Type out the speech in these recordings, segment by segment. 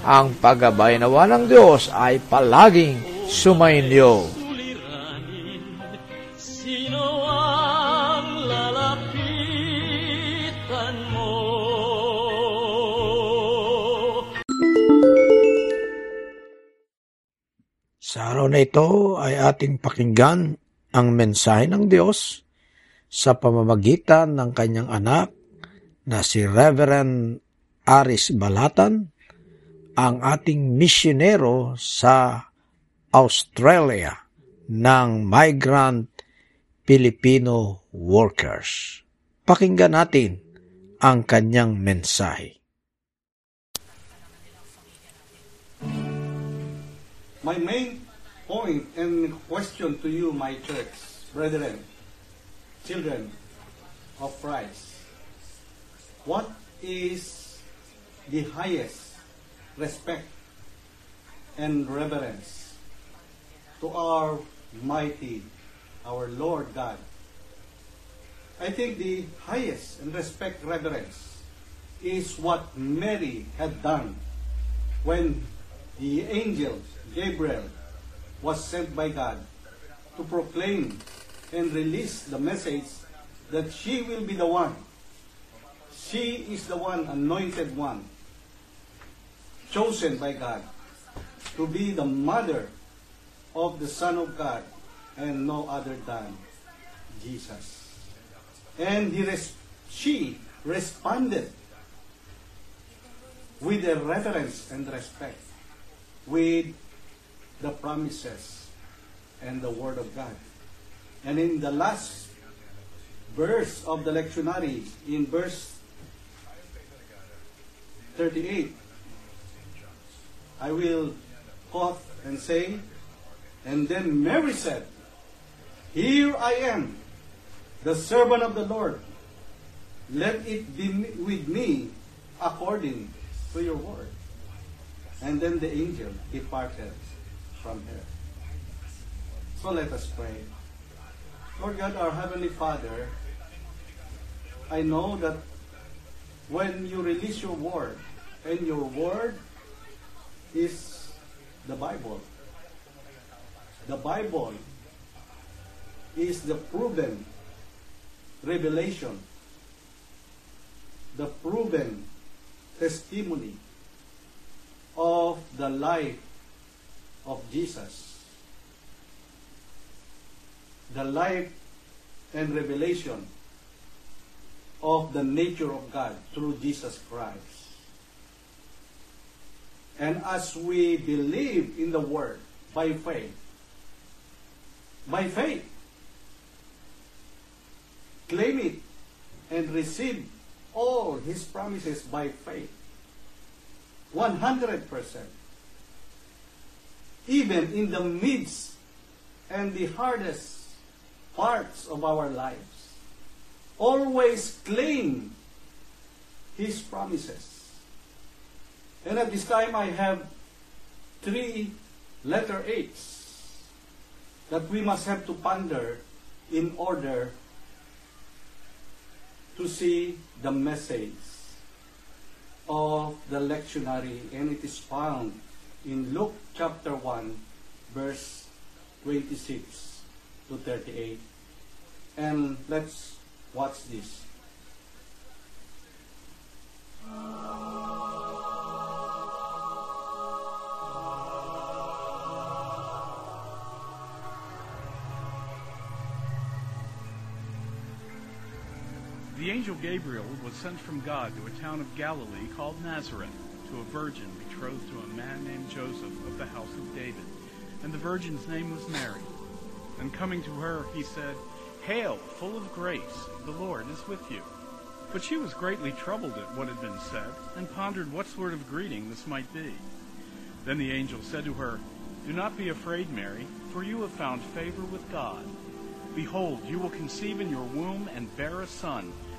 ang paggabay nawa ng Diyos ay palaging sumainyo. Sino ang lalapitan mo? Sa araw na ito ay ating pakinggan ang mensahe ng Diyos sa pamamagitan ng kanyang anak na si Reverend Aris Balatan, ang ating misyonero sa Australia ng Migrant Filipino Workers. Pakinggan natin ang kanyang mensahe. My main point and question to you, my church, brethren, children of Christ, what is the highest respect and reverence to our mighty, our Lord God? I think the highest and respect reverence is what Mary had done when the angel Gabriel was sent by God to proclaim and release the message that she will be the one. She is the one, anointed one, chosen by God to be the mother of the Son of God and no other than Jesus. And he res- she responded with a reverence and respect with the promises and the Word of God. And in the last verse of the lectionary, in verse 38, I will cough and say, And then Mary said, Here I am, the servant of the Lord. Let it be with me according to your word. And then the angel departed from her. So let us pray. Lord God, our Heavenly Father, I know that when you release your word, and your word is the Bible. The Bible is the proven revelation, the proven testimony of the life of Jesus. The life and revelation of the nature of God through Jesus Christ. And as we believe in the Word by faith, by faith, claim it and receive all His promises by faith. 100%. Even in the midst and the hardest parts of our lives, always claim His promises. And at this time, I have three letter H's that we must have to ponder in order to see the message of the lectionary, and it is found in Luke chapter 1, verse 26 to 38. And let's watch this. The angel Gabriel was sent from God to a town of Galilee called Nazareth to a virgin betrothed to a man named Joseph of the house of David. And the virgin's name was Mary. And coming to her, he said, Hail, full of grace, the Lord is with you. But she was greatly troubled at what had been said, and pondered what sort of greeting this might be. Then the angel said to her, Do not be afraid, Mary, for you have found favor with God. Behold, you will conceive in your womb and bear a son,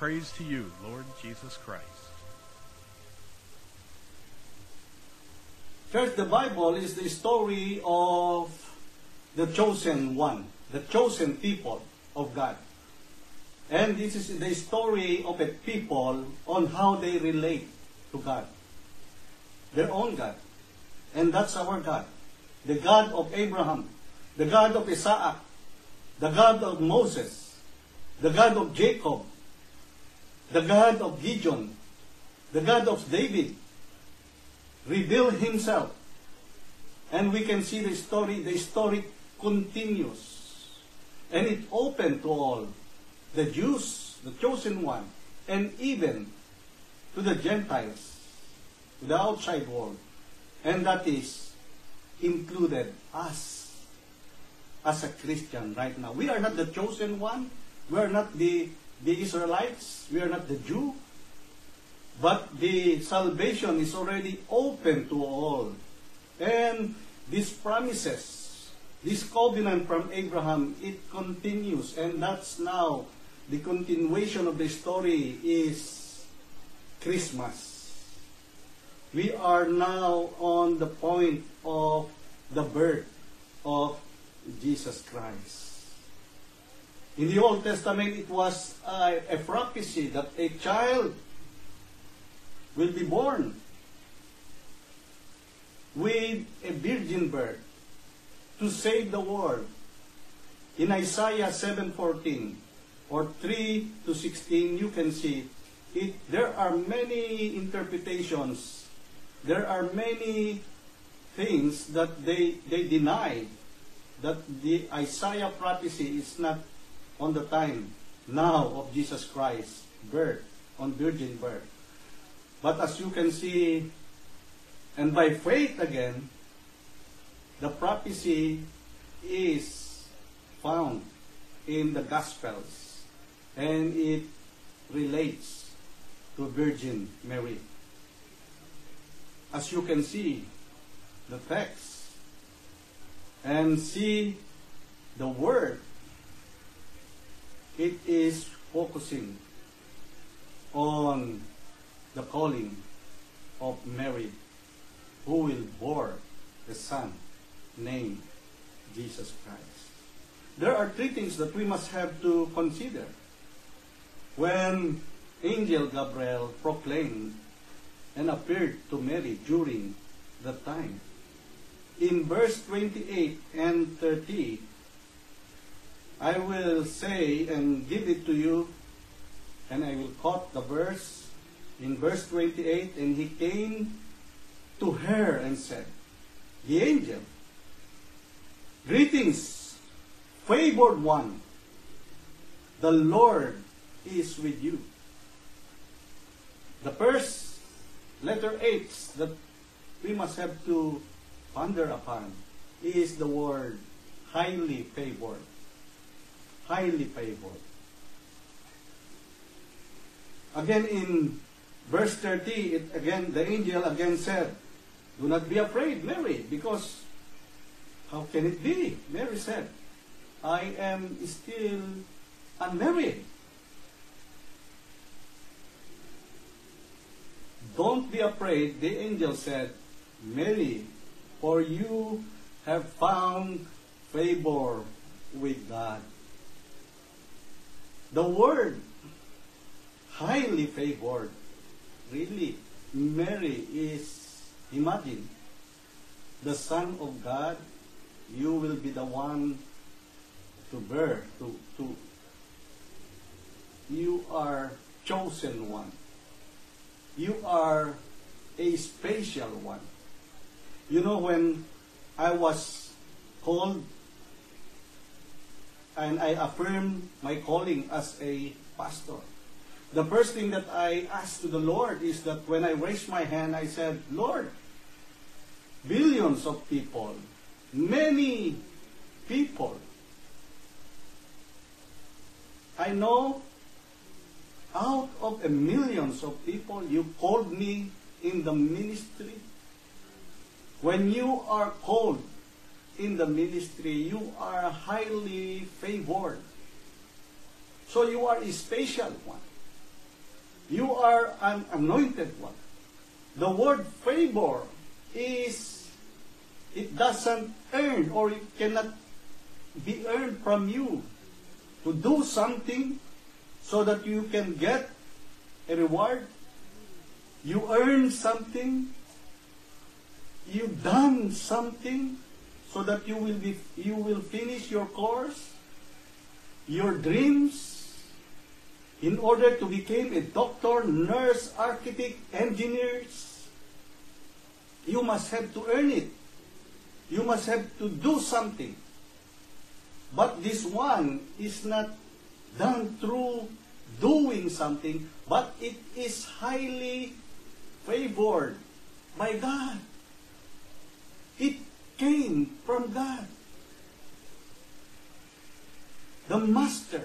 Praise to you, Lord Jesus Christ. First, the Bible is the story of the chosen one, the chosen people of God. And this is the story of a people on how they relate to God. Their own God. And that's our God. The God of Abraham, the God of Isaac, the God of Moses, the God of Jacob, the God of Gideon, the God of David, revealed himself. And we can see the story, the story continues. And it opened to all, the Jews, the chosen one, and even to the Gentiles, to the outside world. And that is included us as a Christian right now. We are not the chosen one. We are not the, the Israelites. We are not the Jew. But the salvation is already open to all. And these promises, this covenant from Abraham, it continues. And that's now the continuation of the story is Christmas. We are now on the point of the birth of Jesus Christ. In the Old Testament, it was a, a prophecy that a child will be born with a virgin birth to save the world. In Isaiah 7:14 or 3 to 16, you can see it. There are many interpretations. There are many things that they they deny that the Isaiah prophecy is not on the time now of Jesus Christ birth on virgin birth. But as you can see, and by faith again, the prophecy is found in the Gospels. And it relates to Virgin Mary. As you can see, the text and see the word, it is focusing on the calling of Mary, who will bore the Son named Jesus Christ. There are three things that we must have to consider when angel Gabriel proclaimed and appeared to Mary during that time. In verse 28 and 30, I will say and give it to you, and I will quote the verse in verse 28 And he came to her and said, The angel, Greetings, favored one, the Lord is with you. The first letter H that we must have to ponder upon is the word highly favored. Highly favored. Again in verse 30, it, again the angel again said, Do not be afraid, Mary, because how can it be? Mary said, I am still unmarried. Don't be afraid, the angel said, Mary, for you have found favor with God. The word highly favored, really, Mary is, imagine, the Son of God, you will be the one to bear, to, to, you are chosen one. You are a special one. You know, when I was called and I affirmed my calling as a pastor, the first thing that I asked to the Lord is that when I raised my hand, I said, Lord, billions of people, many people, I know out of a millions of people, you called me in the ministry. When you are called in the ministry, you are highly favored. So you are a special one. You are an anointed one. The word favor is, it doesn't earn or it cannot be earned from you to do something so that you can get a reward. You earn something. You've done something so that you will be you will finish your course, your dreams, in order to become a doctor, nurse, architect, engineers. You must have to earn it. You must have to do something. But this one is not done through doing something, but it is highly favored by God. It came from God. The master,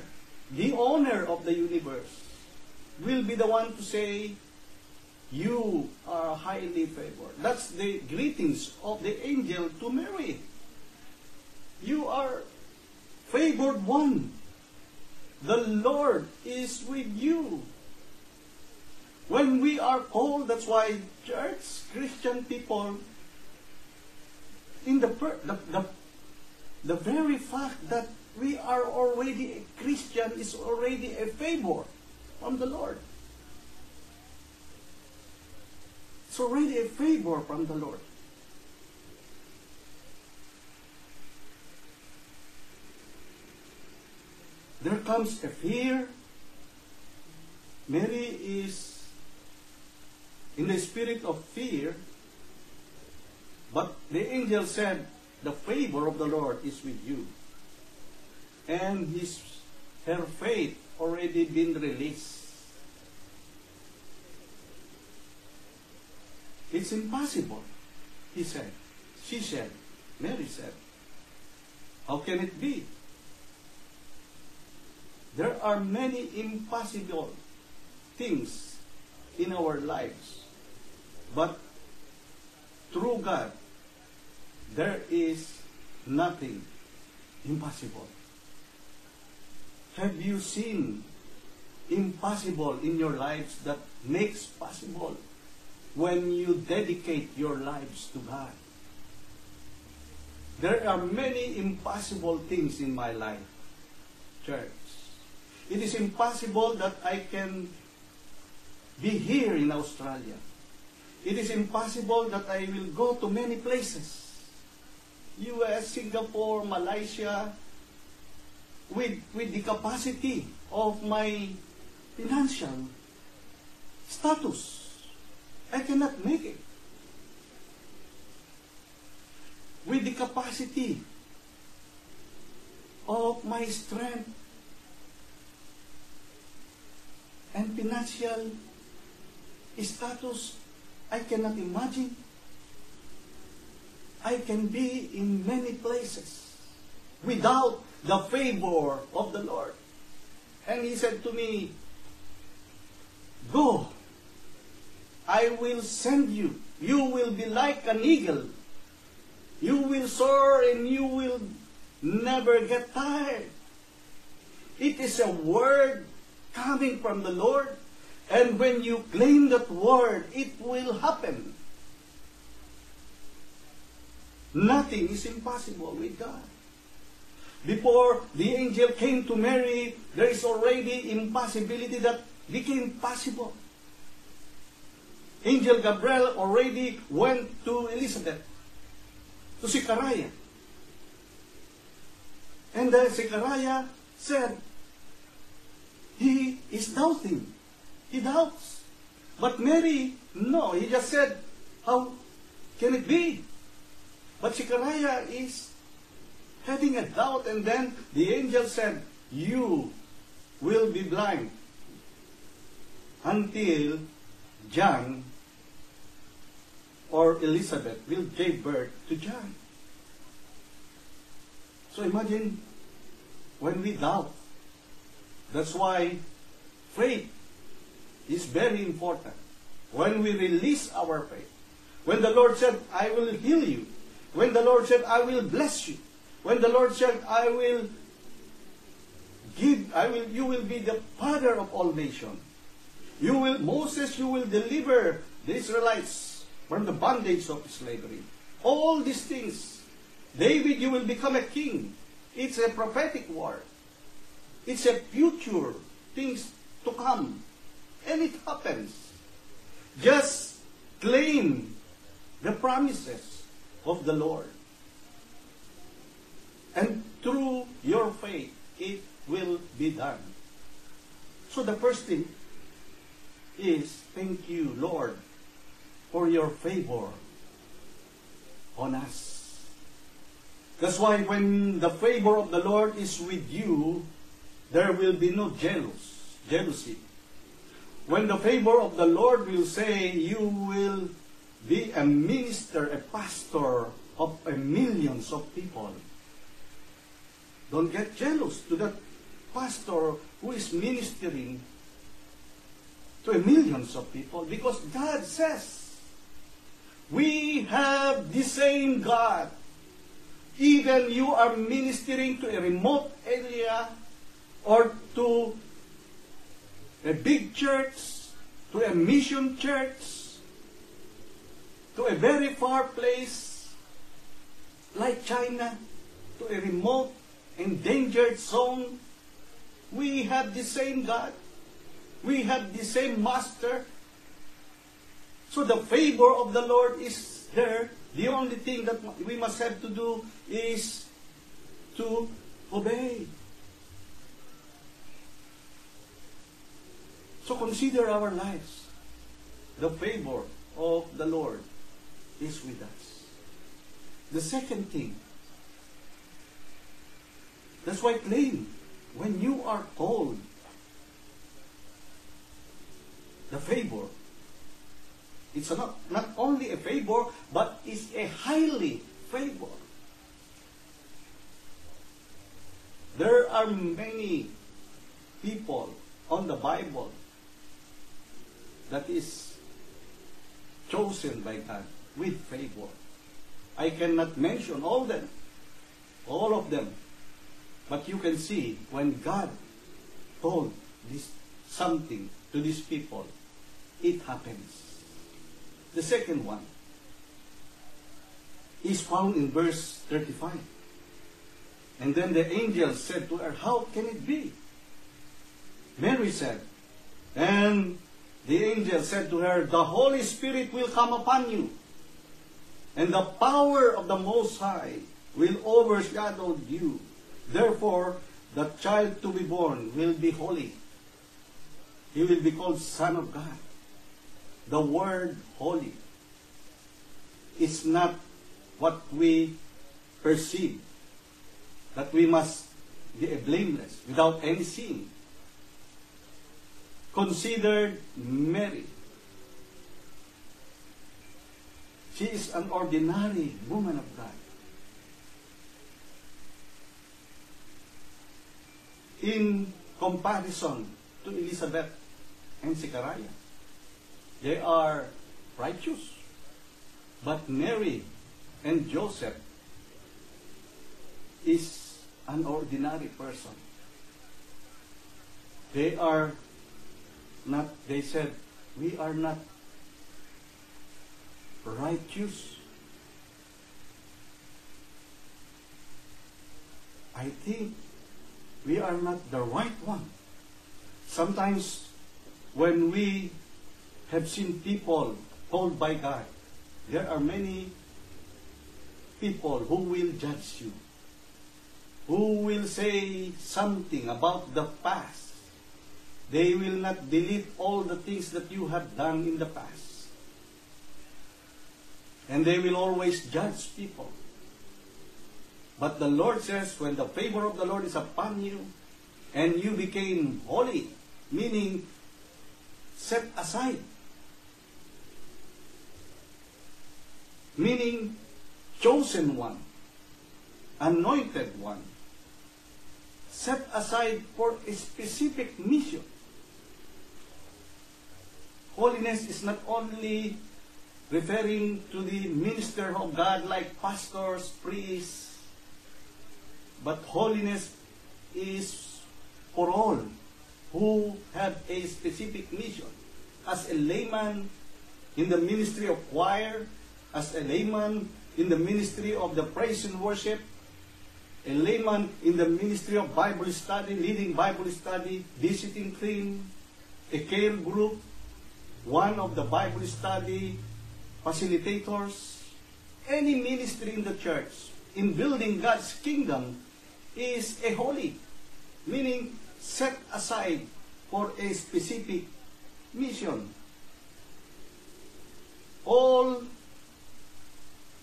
the owner of the universe, will be the one to say, You are highly favored. That's the greetings of the angel to Mary. You are favored one. The Lord is with you. When we are called, that's why church, Christian people, in the, the, the, the very fact that we are already a Christian is already a favor from the Lord. It's already a favor from the Lord. There comes a fear. Mary is in the spirit of fear, but the angel said, The favor of the Lord is with you. And his her faith already been released. It's impossible, he said. She said, Mary said. How can it be? There are many impossible things in our lives. But through God, there is nothing impossible. Have you seen impossible in your lives that makes possible when you dedicate your lives to God? There are many impossible things in my life, church. It is impossible that I can be here in Australia. It is impossible that I will go to many places. US, Singapore, Malaysia, with, with the capacity of my financial status. I cannot make it. With the capacity of my strength and financial status, I cannot imagine. I can be in many places without the favor of the Lord. And he said to me, Go, I will send you. You will be like an eagle. You will soar and you will never get tired. It is a word coming from the Lord. And when you claim that word, it will happen. Nothing is impossible with God. Before the angel came to Mary, there is already impossibility that became possible. Angel Gabriel already went to Elizabeth, to Zechariah. And then Zechariah said, he is doubting. He doubts. But Mary, no, he just said, how can it be? But Zechariah is having a doubt, and then the angel said, You will be blind until John or Elizabeth will give birth to John. So imagine when we doubt. That's why faith is very important. When we release our faith. When the Lord said, I will heal you. When the Lord said, I will bless you. When the Lord said, I will give, I will, you will be the father of all nations. You will, Moses, you will deliver the Israelites from the bondage of slavery. All these things. David, you will become a king. It's a prophetic word. It's a future things to come. And it happens. Just claim the promises of the Lord. And through your faith, it will be done. So the first thing is thank you, Lord, for your favor on us. That's why when the favor of the Lord is with you, there will be no jealous, jealousy. When the favor of the Lord will say you will be a minister, a pastor of a millions of people. Don't get jealous to that pastor who is ministering to a millions of people because God says we have the same God. Even you are ministering to a remote area or to a big church, to a mission church, to a very far place like China, to a remote, endangered zone, we have the same God. We have the same Master. So the favor of the Lord is there. The only thing that we must have to do is to obey. So consider our lives. The favor of the Lord is with us. The second thing, that's why claim when you are called, the favor, it's not, not only a favor, but it's a highly favor. There are many people on the Bible that is chosen by God with favor. I cannot mention all them, all of them. But you can see when God told this something to these people, it happens. The second one is found in verse 35. And then the angel said to her, How can it be? Mary said, and the angel said to her, The Holy Spirit will come upon you, and the power of the Most High will overshadow you. Therefore, the child to be born will be holy. He will be called Son of God. The word holy is not what we perceive, that we must be blameless, without any sin. Considered Mary. She is an ordinary woman of God. In comparison to Elizabeth and Zechariah, they are righteous. But Mary and Joseph is an ordinary person. They are not, they said, we are not righteous. I think we are not the right one. Sometimes when we have seen people told by God, there are many people who will judge you, who will say something about the past. They will not delete all the things that you have done in the past. And they will always judge people. But the Lord says, when the favor of the Lord is upon you, and you became holy, meaning set aside, meaning chosen one, anointed one, set aside for a specific mission. Holiness is not only referring to the minister of God like pastors, priests, but holiness is for all who have a specific mission. As a layman in the ministry of choir, as a layman in the ministry of the praise and worship, a layman in the ministry of Bible study, leading Bible study, visiting team, a care group, one of the Bible study facilitators, any ministry in the church in building God's kingdom is a holy, meaning set aside for a specific mission. All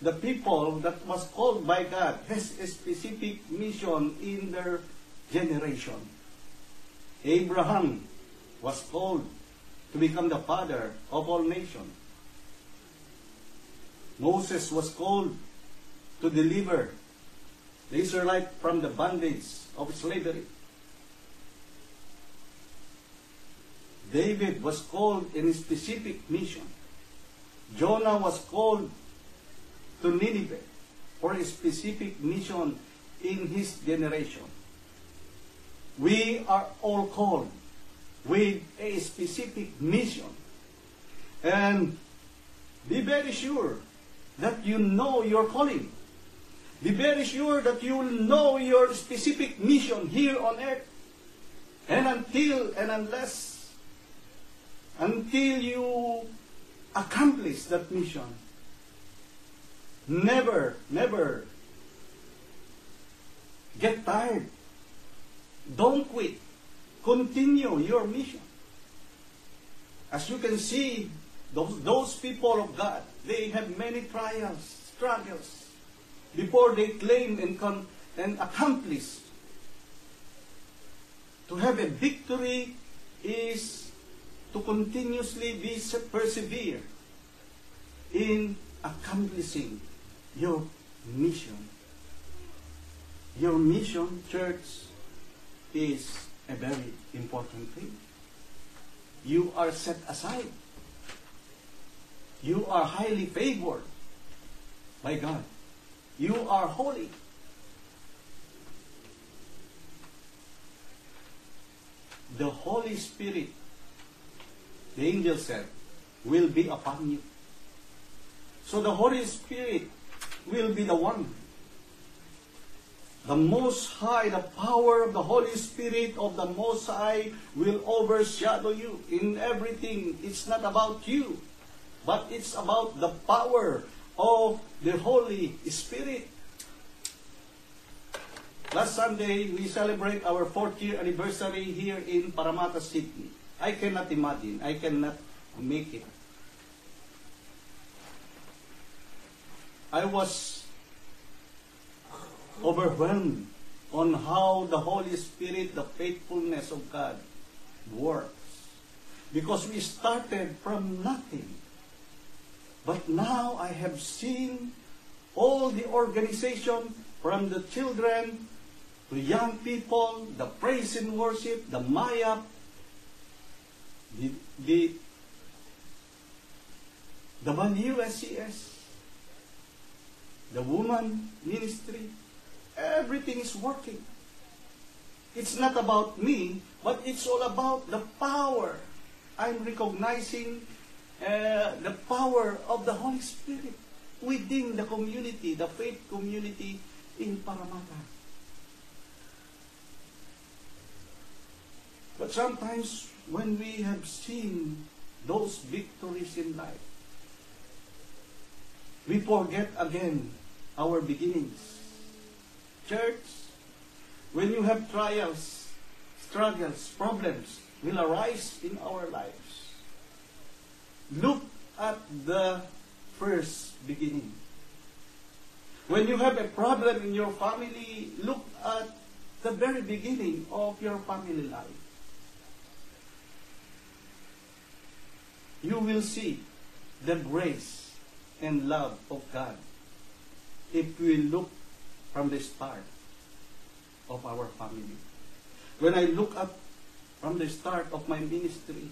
the people that was called by God has a specific mission in their generation. Abraham was called to become the father of all nations. Moses was called to deliver the Israelite from the bondage of slavery. David was called in a specific mission. Jonah was called to Nineveh for a specific mission in his generation. We are all called with a specific mission. And be very sure that you know your calling. Be very sure that you will know your specific mission here on earth. And until and unless, until you accomplish that mission, never, never get tired. Don't quit. Continue your mission. As you can see, those, those people of God, they have many trials, struggles, before they claim and, con- and accomplish. To have a victory is to continuously be persevere in accomplishing your mission. Your mission, church, is a very important thing. you are set aside. You are highly favored by God. You are holy. The Holy Spirit, the angel said, will be upon you. So the Holy Spirit will be the one. The Most High, the power of the Holy Spirit of the Most High will overshadow you in everything. It's not about you, but it's about the power of the Holy Spirit. Last Sunday, we celebrate our fourth year anniversary here in Parramatta City. I cannot imagine. I cannot make it. I was overwhelmed on how the Holy Spirit, the faithfulness of God, works. Because we started from nothing. But now I have seen all the organization from the children to young people, the praise and worship, the Maya, the, the, the WSCS, the woman ministry, everything is working. It's not about me, but it's all about the power. I'm recognizing uh, the power of the Holy Spirit within the community, the faith community in Parramatta. But sometimes when we have seen those victories in life, we forget again our beginnings. Church, when you have trials, struggles, problems will arise in our lives. Look at the first beginning. When you have a problem in your family, look at the very beginning of your family life. You will see the grace and love of God if we look from the start of our family. When I look up from the start of my ministry,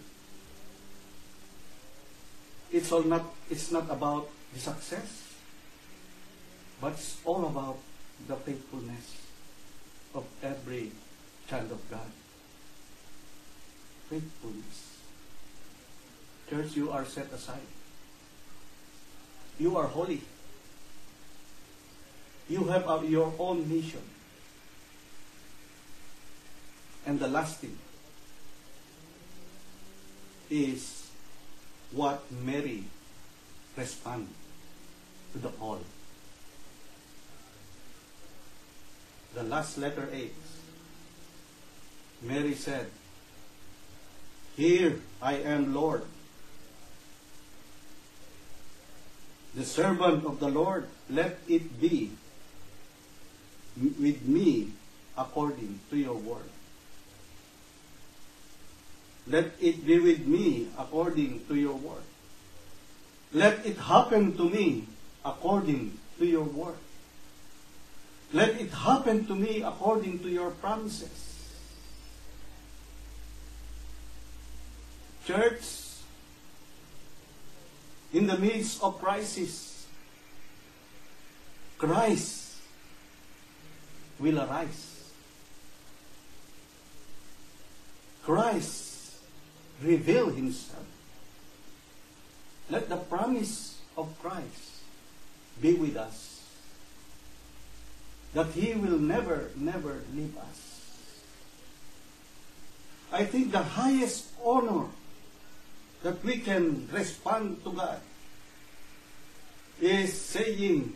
it's all not it's not about the success, but it's all about the faithfulness of every child of God. Faithfulness. Church, you are set aside. You are holy. You have a, your own mission. And the last thing is what Mary respond to the call. The last letter 8. Mary said, Here I am, Lord. The servant of the Lord, let it be with me according to your word. Let it be with me according to your word. Let it happen to me according to your word. Let it happen to me according to your promises. Church, in the midst of crisis, Christ will arise. Christ reveal himself. Let the promise of Christ be with us. That he will never, never leave us. I think the highest honor that we can respond to God is saying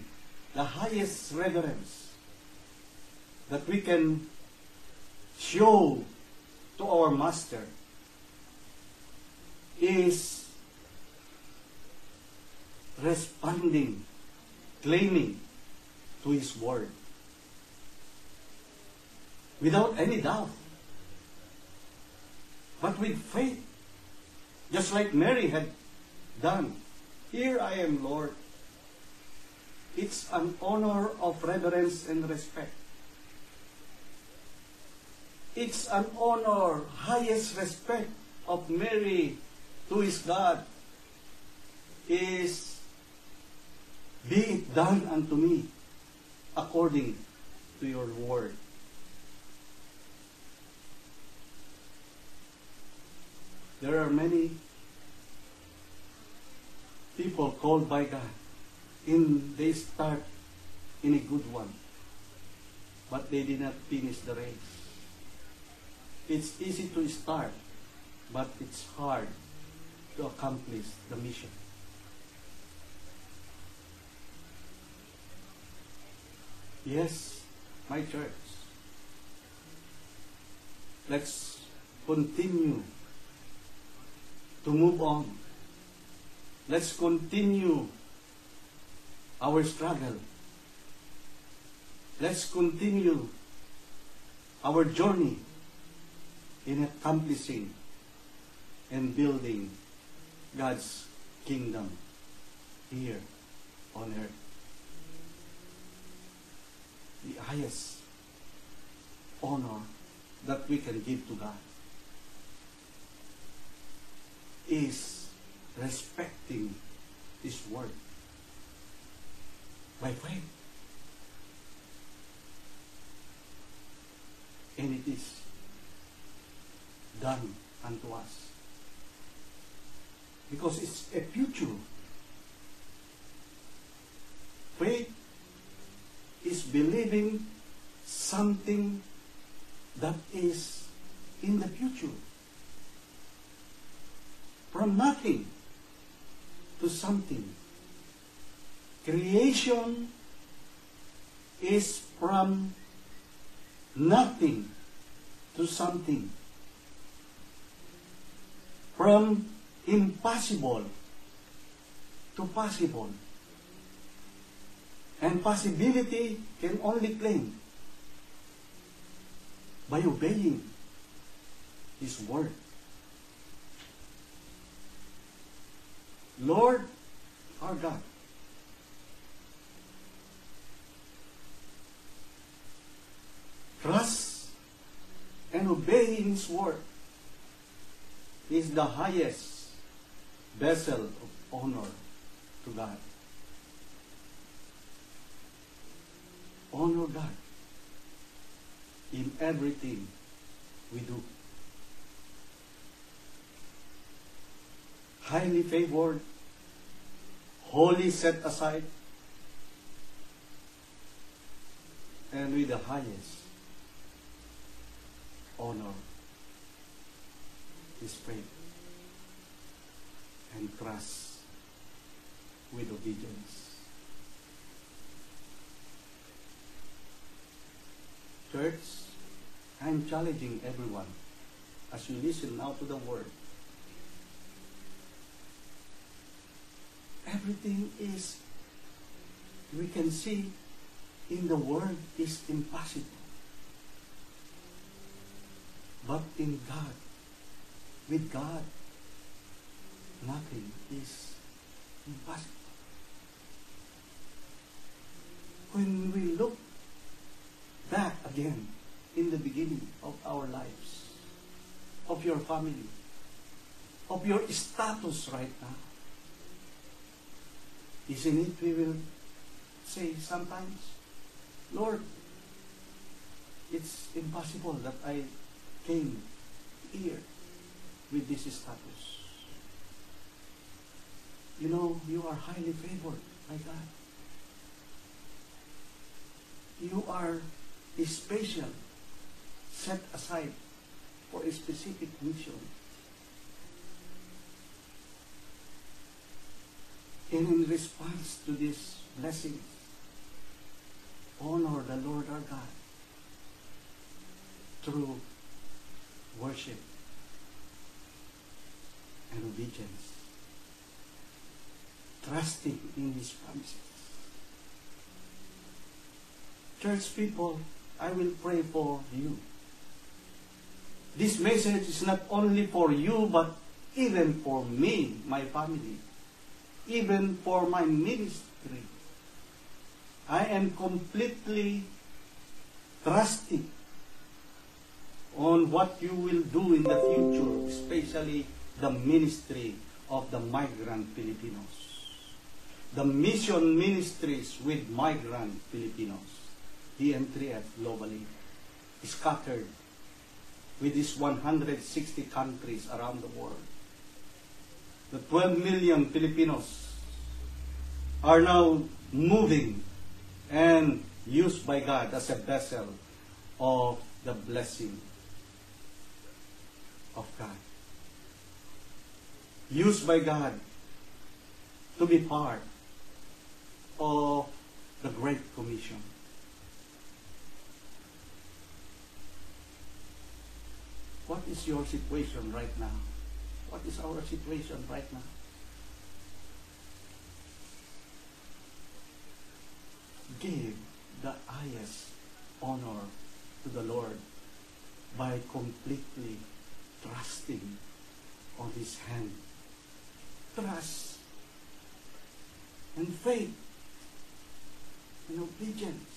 the highest reverence that we can show to our Master is responding, claiming to His Word without any doubt, but with faith, just like Mary had done. Here I am, Lord. It's an honor of reverence and respect. It's an honor, highest respect of Mary to his God is, Be it done unto me according to your word. There are many people called by God. In they start in a good one but they did not finish the race. It's easy to start but it's hard to accomplish the mission. Yes my church. Let's continue to move on. Let's continue our struggle. Let's continue our journey in accomplishing and building God's kingdom here on earth. The highest honor that we can give to God is respecting His word My friend, And it is done unto us. Because it's a future. Faith is believing something that is in the future. From nothing to something. Creation is from nothing to something. From impossible to possible. And possibility can only claim by obeying His word. Lord, our God, trust and obeying His word is the highest vessel of honor to God. Honor God in everything we do. Highly favored, wholly set aside, and with the highest honor is faith and trust with obedience. Church, I'm challenging everyone as you listen now to the word. Everything is, we can see in the world is impossible. But in God, with God, nothing is impossible. When we look back again in the beginning of our lives, of your family, of your status right now, isn't it we will say sometimes, Lord, it's impossible that I came here with this status. You know, you are highly favored by God. You are special, set aside for a specific mission. And in response to this blessing, honor the Lord our God through worship and obedience, trusting in His promises. Church people, I will pray for you. This message is not only for you, but even for me, my family, even for my ministry. I am completely trusting on what you will do in the future, especially the ministry of the migrant Filipinos. The mission ministries with migrant Filipinos, DN3F globally, scattered with these 160 countries around the world. The 12 million Filipinos are now moving and used by God as a vessel of the blessing of God. Used by God to be part of the Great Commission. What is your situation right now? What is our situation right now? Give the highest honor to the Lord by completely trusting on His hand. Trust and faith and obedience.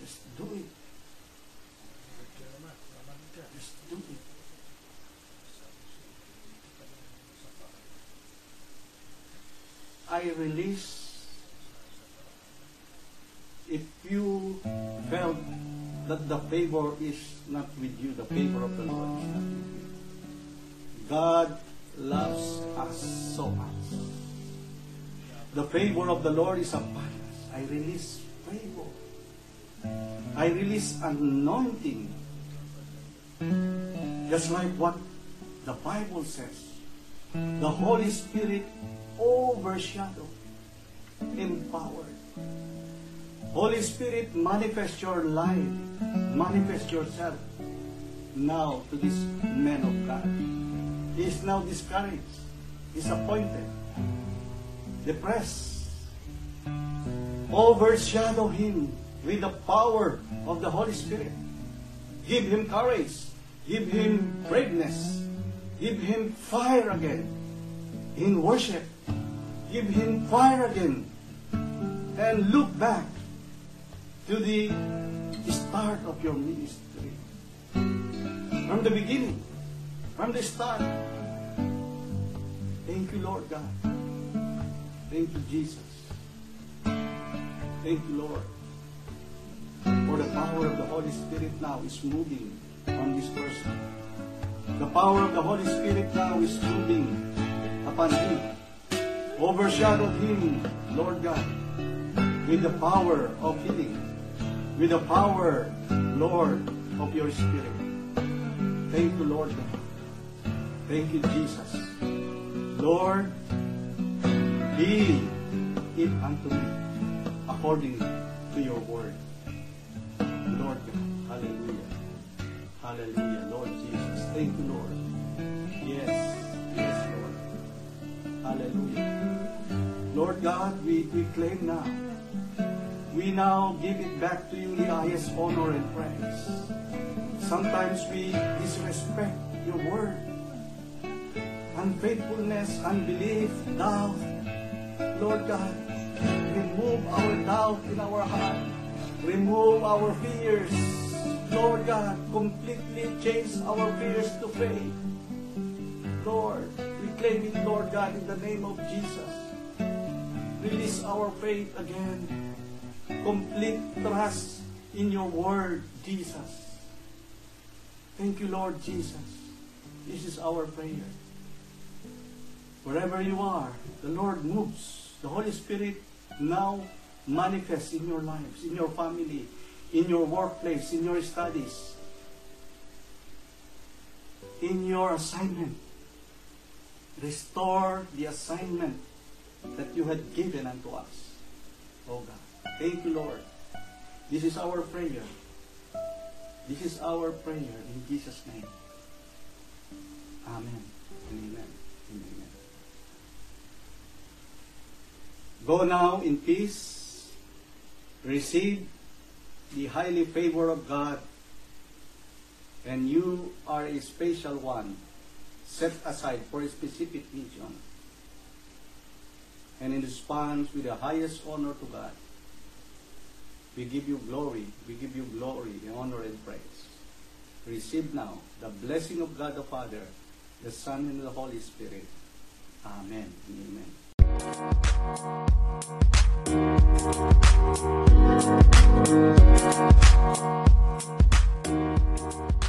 Just do it. Just do it. I release if you felt that the favor is not with you, the favor of the Lord is not with you. God loves us so much. The favor of the Lord is upon us. I release favor. I release anointing. Just like what the Bible says. The Holy Spirit overshadowed, empowered. Holy Spirit, manifest your life, manifest yourself now to this man of God. He is now discouraged, disappointed, depressed. Overshadow him with the power of the Holy Spirit. Give him courage. Give him braveness. Give him fire again in worship. Give him fire again. And look back to the start of your ministry. From the beginning, from the start. Thank you, Lord God. Thank you, Jesus. Thank you, Lord. For the power of the Holy Spirit now is moving on this person. The power of the Holy Spirit now is moving upon him. Overshadow him, Lord God, with the power of healing, with the power, Lord, of your Spirit. Thank you, Lord God. Thank you, Jesus. Lord, be it unto me according to your word. Lord God, hallelujah. Hallelujah, Lord Jesus. Thank you, Lord. Yes, yes, Lord. Hallelujah. Lord God, we, we claim now. We now give it back to you the highest honor and praise. Sometimes we disrespect your word. Unfaithfulness, unbelief, doubt. Lord God, remove our doubt in our heart. Remove our fears. Lord God, completely change our fears to faith. Lord, we claim it, Lord God, in the name of Jesus. Release our faith again. Complete trust in your word, Jesus. Thank you, Lord Jesus. This is our prayer. Wherever you are, the Lord moves. The Holy Spirit now manifests in your lives, in your family, in your workplace, in your studies, in your assignment. Restore the assignment that you had given unto us. Oh God. Thank you, Lord. This is our prayer. This is our prayer in Jesus' name. Amen. And amen. Go now in peace. Receive the highly favor of God. And you are a special one set aside for a specific mission. And in response with the highest honor to God, we give you glory, we give you glory, honor, and praise. receive now the blessing of God the Father, the Son, and the Holy Spirit. Amen amen. Thank you.